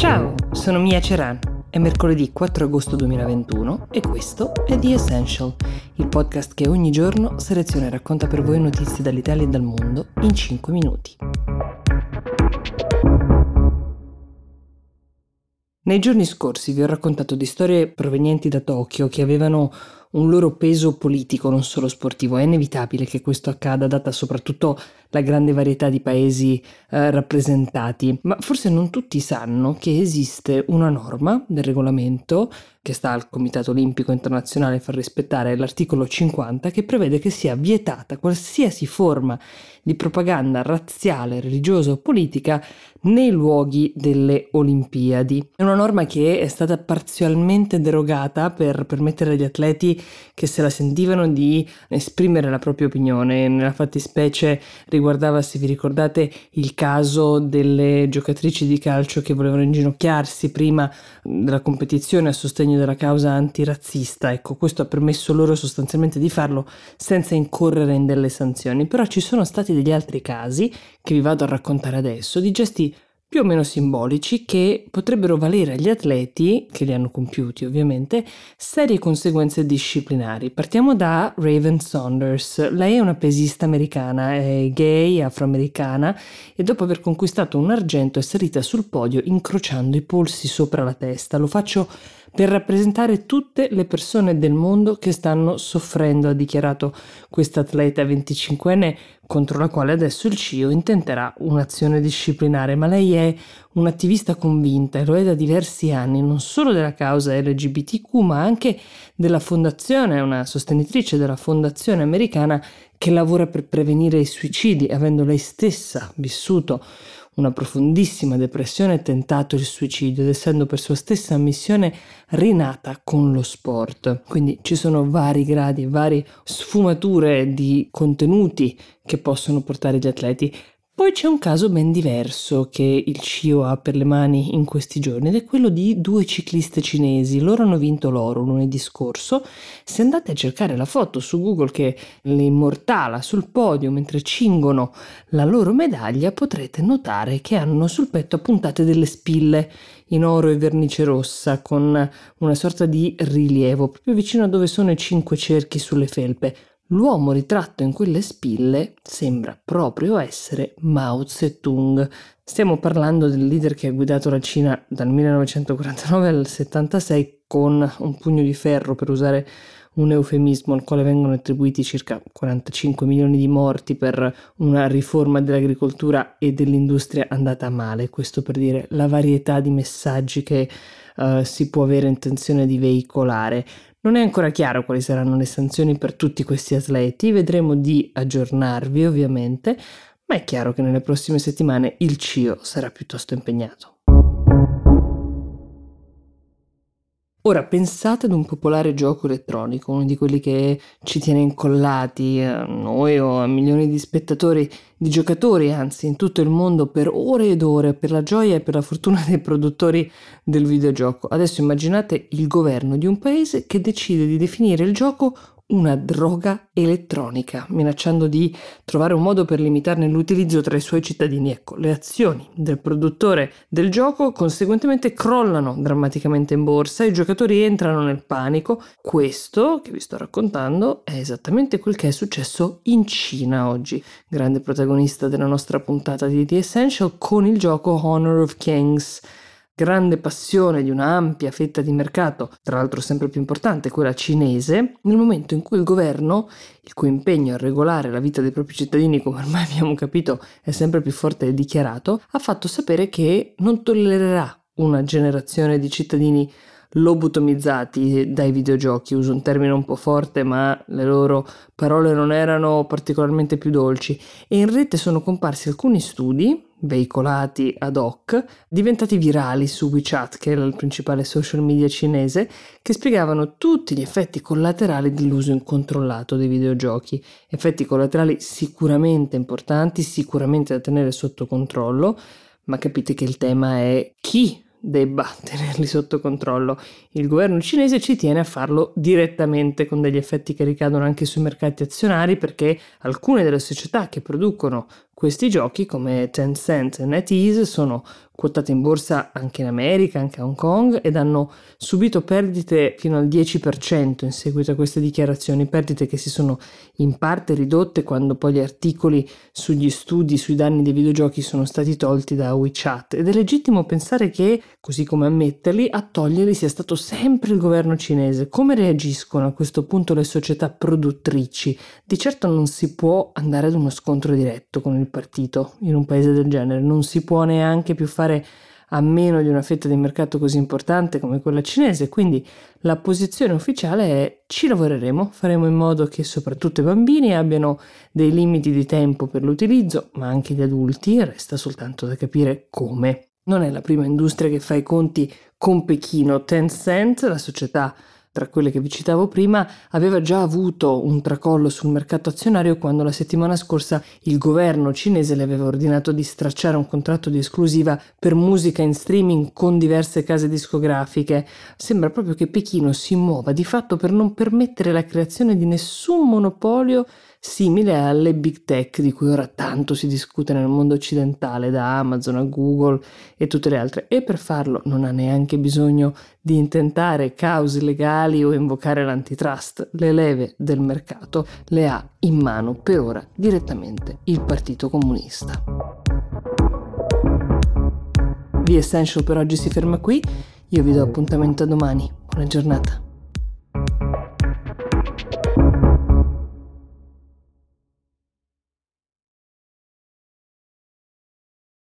Ciao, sono Mia Ceran. È mercoledì 4 agosto 2021 e questo è The Essential, il podcast che ogni giorno seleziona e racconta per voi notizie dall'Italia e dal mondo in 5 minuti. Nei giorni scorsi vi ho raccontato di storie provenienti da Tokyo che avevano un loro peso politico, non solo sportivo. È inevitabile che questo accada, data soprattutto la grande varietà di paesi eh, rappresentati, ma forse non tutti sanno che esiste una norma del regolamento che sta al Comitato Olimpico Internazionale far rispettare l'articolo 50 che prevede che sia vietata qualsiasi forma di propaganda razziale, religiosa o politica nei luoghi delle Olimpiadi. È una norma che è stata parzialmente derogata per permettere agli atleti che se la sentivano di esprimere la propria opinione. Nella fattispecie riguardava, se vi ricordate, il caso delle giocatrici di calcio che volevano inginocchiarsi prima della competizione a sostegno della causa antirazzista. Ecco, questo ha permesso loro sostanzialmente di farlo senza incorrere in delle sanzioni. Però ci sono stati degli altri casi che vi vado a raccontare adesso di gesti più o meno simbolici che potrebbero valere agli atleti, che li hanno compiuti ovviamente, serie conseguenze disciplinari. Partiamo da Raven Saunders. Lei è una pesista americana, è gay, afroamericana e dopo aver conquistato un argento è salita sul podio incrociando i polsi sopra la testa. Lo faccio per rappresentare tutte le persone del mondo che stanno soffrendo, ha dichiarato questa atleta 25enne contro la quale adesso il CIO intenterà un'azione disciplinare, ma lei è un'attivista convinta e lo è da diversi anni, non solo della causa LGBTQ, ma anche della fondazione, è una sostenitrice della fondazione americana che lavora per prevenire i suicidi, avendo lei stessa vissuto una profondissima depressione e tentato il suicidio ed essendo per sua stessa missione rinata con lo sport. Quindi ci sono vari gradi, varie sfumature di contenuti che possono portare gli atleti poi c'è un caso ben diverso che il CIO ha per le mani in questi giorni ed è quello di due cicliste cinesi. Loro hanno vinto l'oro lunedì scorso. Se andate a cercare la foto su Google che le immortala sul podio mentre cingono la loro medaglia, potrete notare che hanno sul petto appuntate delle spille in oro e vernice rossa con una sorta di rilievo proprio vicino a dove sono i cinque cerchi sulle felpe. L'uomo ritratto in quelle spille sembra proprio essere Mao Zedong. Stiamo parlando del leader che ha guidato la Cina dal 1949 al 76 con un pugno di ferro, per usare un eufemismo al quale vengono attribuiti circa 45 milioni di morti per una riforma dell'agricoltura e dell'industria andata male. Questo per dire la varietà di messaggi che uh, si può avere intenzione di veicolare. Non è ancora chiaro quali saranno le sanzioni per tutti questi atleti, vedremo di aggiornarvi ovviamente, ma è chiaro che nelle prossime settimane il CIO sarà piuttosto impegnato. Ora pensate ad un popolare gioco elettronico, uno di quelli che ci tiene incollati a noi o a milioni di spettatori, di giocatori anzi in tutto il mondo per ore ed ore, per la gioia e per la fortuna dei produttori del videogioco. Adesso immaginate il governo di un paese che decide di definire il gioco una droga elettronica, minacciando di trovare un modo per limitarne l'utilizzo tra i suoi cittadini. Ecco, le azioni del produttore del gioco conseguentemente crollano drammaticamente in borsa, i giocatori entrano nel panico. Questo che vi sto raccontando è esattamente quel che è successo in Cina oggi, grande protagonista della nostra puntata di The Essential con il gioco Honor of Kings grande passione di una ampia fetta di mercato, tra l'altro sempre più importante, quella cinese, nel momento in cui il governo, il cui impegno a regolare la vita dei propri cittadini, come ormai abbiamo capito, è sempre più forte e dichiarato, ha fatto sapere che non tollererà una generazione di cittadini lobotomizzati dai videogiochi, uso un termine un po' forte ma le loro parole non erano particolarmente più dolci. E in rete sono comparsi alcuni studi veicolati ad hoc, diventati virali su WeChat, che è il principale social media cinese, che spiegavano tutti gli effetti collaterali dell'uso incontrollato dei videogiochi. Effetti collaterali sicuramente importanti, sicuramente da tenere sotto controllo, ma capite che il tema è chi debba tenerli sotto controllo. Il governo cinese ci tiene a farlo direttamente con degli effetti che ricadono anche sui mercati azionari perché alcune delle società che producono Questi giochi come Tencent e NetEase sono quotate in borsa anche in America, anche a Hong Kong ed hanno subito perdite fino al 10% in seguito a queste dichiarazioni, perdite che si sono in parte ridotte quando poi gli articoli sugli studi sui danni dei videogiochi sono stati tolti da WeChat ed è legittimo pensare che, così come ammetterli, a toglierli sia stato sempre il governo cinese. Come reagiscono a questo punto le società produttrici? Di certo non si può andare ad uno scontro diretto con il partito in un paese del genere, non si può neanche più fare a meno di una fetta di mercato così importante come quella cinese, quindi la posizione ufficiale è ci lavoreremo, faremo in modo che soprattutto i bambini abbiano dei limiti di tempo per l'utilizzo, ma anche gli adulti, resta soltanto da capire come. Non è la prima industria che fa i conti con Pechino, Tencent, la società tra quelle che vi citavo prima, aveva già avuto un tracollo sul mercato azionario quando la settimana scorsa il governo cinese le aveva ordinato di stracciare un contratto di esclusiva per musica in streaming con diverse case discografiche. Sembra proprio che Pechino si muova di fatto per non permettere la creazione di nessun monopolio simile alle big tech di cui ora tanto si discute nel mondo occidentale, da Amazon a Google e tutte le altre, e per farlo non ha neanche bisogno di intentare cause legali o invocare l'antitrust, le leve del mercato le ha in mano per ora direttamente il Partito Comunista. The Essential per oggi si ferma qui, io vi do appuntamento a domani, buona giornata.